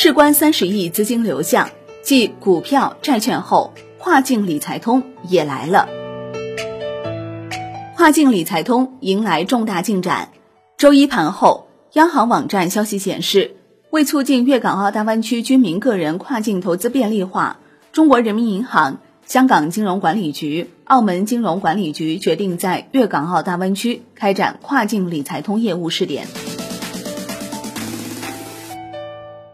事关三十亿资金流向，继股票、债券后，跨境理财通也来了。跨境理财通迎来重大进展。周一盘后，央行网站消息显示，为促进粤港澳大湾区居民个人跨境投资便利化，中国人民银行、香港金融管理局、澳门金融管理局决定在粤港澳大湾区开展跨境理财通业务试点。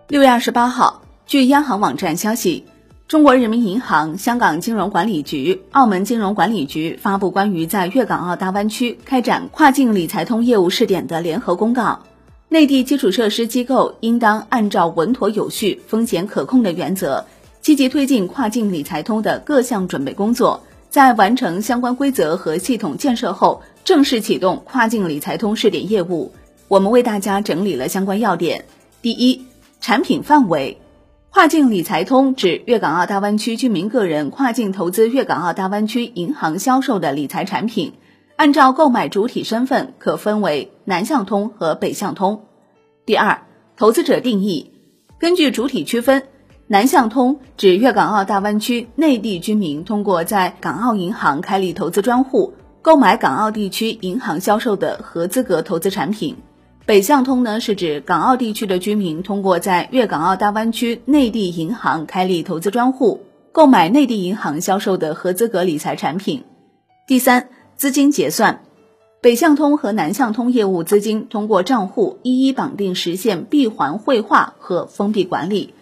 六月二十八号，据央行网站消息。中国人民银行、香港金融管理局、澳门金融管理局发布关于在粤港澳大湾区开展跨境理财通业务试点的联合公告。内地基础设施机构应当按照稳妥有序、风险可控的原则，积极推进跨境理财通的各项准备工作，在完成相关规则和系统建设后，正式启动跨境理财通试点业务。我们为大家整理了相关要点：第一，产品范围。跨境理财通指粤港澳大湾区居民个人跨境投资粤港澳大湾区银行销售的理财产品，按照购买主体身份可分为南向通和北向通。第二，投资者定义，根据主体区分，南向通指粤港澳大湾区内地居民通过在港澳银行开立投资专户，购买港澳地区银行销售的合资格投资产品。北向通呢，是指港澳地区的居民通过在粤港澳大湾区内地银行开立投资专户，购买内地银行销售的合资格理财产品。第三，资金结算，北向通和南向通业务资金通过账户一一绑定，实现闭环汇化和封闭管理，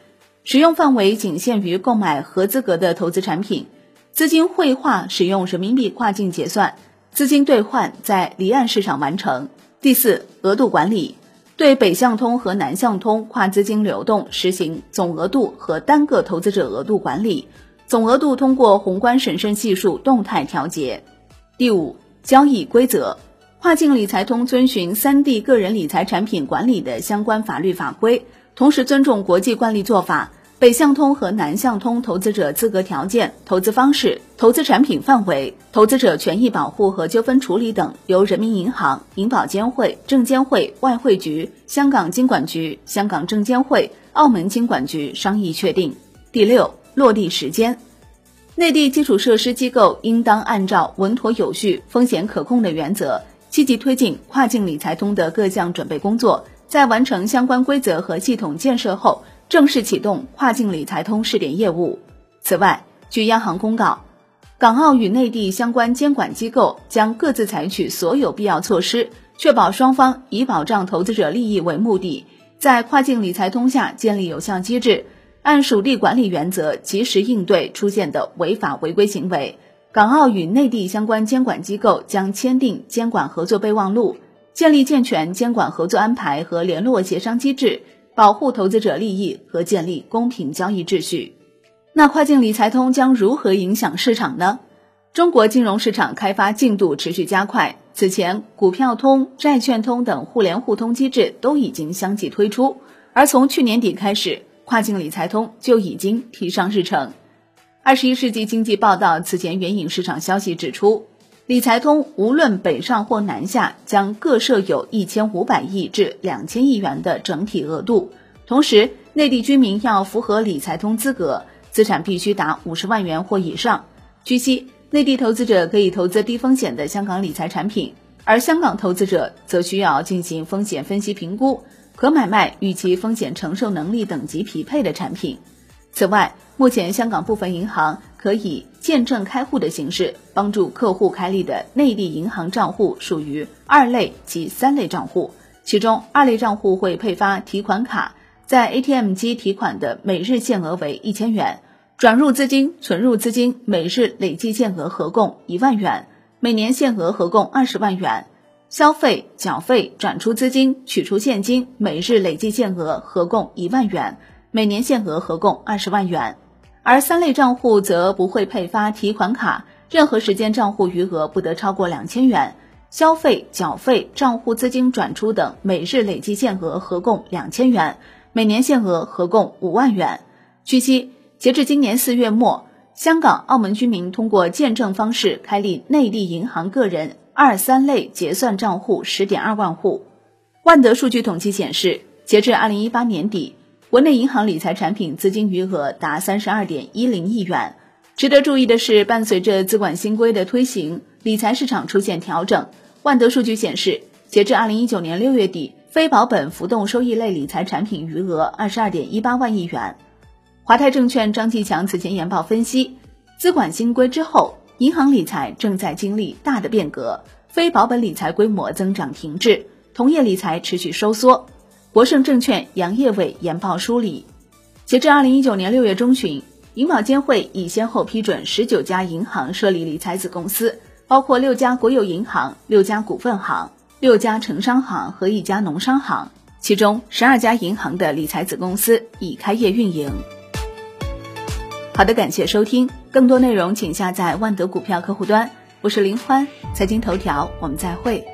使用范围仅限于购买合资格的投资产品，资金汇化使用人民币跨境结算，资金兑换在离岸市场完成。第四，额度管理对北向通和南向通跨资金流动实行总额度和单个投资者额度管理，总额度通过宏观审慎系数动态调节。第五，交易规则跨境理财通遵循三地个人理财产品管理的相关法律法规，同时尊重国际惯例做法。北向通和南向通投资者资格条件、投资方式、投资产品范围、投资者权益保护和纠纷处理等，由人民银行、银保监会、证监会、外汇局、香港金管局、香港证监会、澳门金管局商议确定。第六，落地时间，内地基础设施机构应当按照稳妥有序、风险可控的原则，积极推进跨境理财通的各项准备工作，在完成相关规则和系统建设后。正式启动跨境理财通试点业务。此外，据央行公告，港澳与内地相关监管机构将各自采取所有必要措施，确保双方以保障投资者利益为目的，在跨境理财通下建立有效机制，按属地管理原则及时应对出现的违法违规行为。港澳与内地相关监管机构将签订监管合作备忘录，建立健全监管合作安排和联络协商机制。保护投资者利益和建立公平交易秩序。那跨境理财通将如何影响市场呢？中国金融市场开发进度持续加快，此前股票通、债券通等互联互通机制都已经相继推出，而从去年底开始，跨境理财通就已经提上日程。二十一世纪经济报道此前援引市场消息指出。理财通无论北上或南下，将各设有一千五百亿至两千亿元的整体额度。同时，内地居民要符合理财通资格，资产必须达五十万元或以上。据悉，内地投资者可以投资低风险的香港理财产品，而香港投资者则需要进行风险分析评估，可买卖与其风险承受能力等级匹配的产品。此外，目前香港部分银行可以见证开户的形式帮助客户开立的内地银行账户属于二类及三类账户，其中二类账户会配发提款卡，在 ATM 机提款的每日限额为一千元，转入资金、存入资金每日累计限额合共一万元，每年限额合共二十万元，消费、缴费、转出资金、取出现金每日累计限额合共一万元。每年限额合共二十万元，而三类账户则不会配发提款卡，任何时间账户余额不得超过两千元，消费、缴费、账户资金转出等每日累计限额合共两千元，每年限额合共五万元。据悉，截至今年四月末，香港、澳门居民通过见证方式开立内地银行个人二三类结算账户十点二万户。万德数据统计显示，截至二零一八年底。国内银行理财产品资金余额达三十二点一零亿元。值得注意的是，伴随着资管新规的推行，理财市场出现调整。万德数据显示，截至二零一九年六月底，非保本浮动收益类理财产品余额二十二点一八万亿元。华泰证券张继强此前研报分析，资管新规之后，银行理财正在经历大的变革，非保本理财规模增长停滞，同业理财持续收缩。国盛证券杨业伟研报梳理，截至二零一九年六月中旬，银保监会已先后批准十九家银行设立理财子公司，包括六家国有银行、六家股份行、六家城商行和一家农商行，其中十二家银行的理财子公司已开业运营。好的，感谢收听，更多内容请下载万德股票客户端。我是林欢，财经头条，我们再会。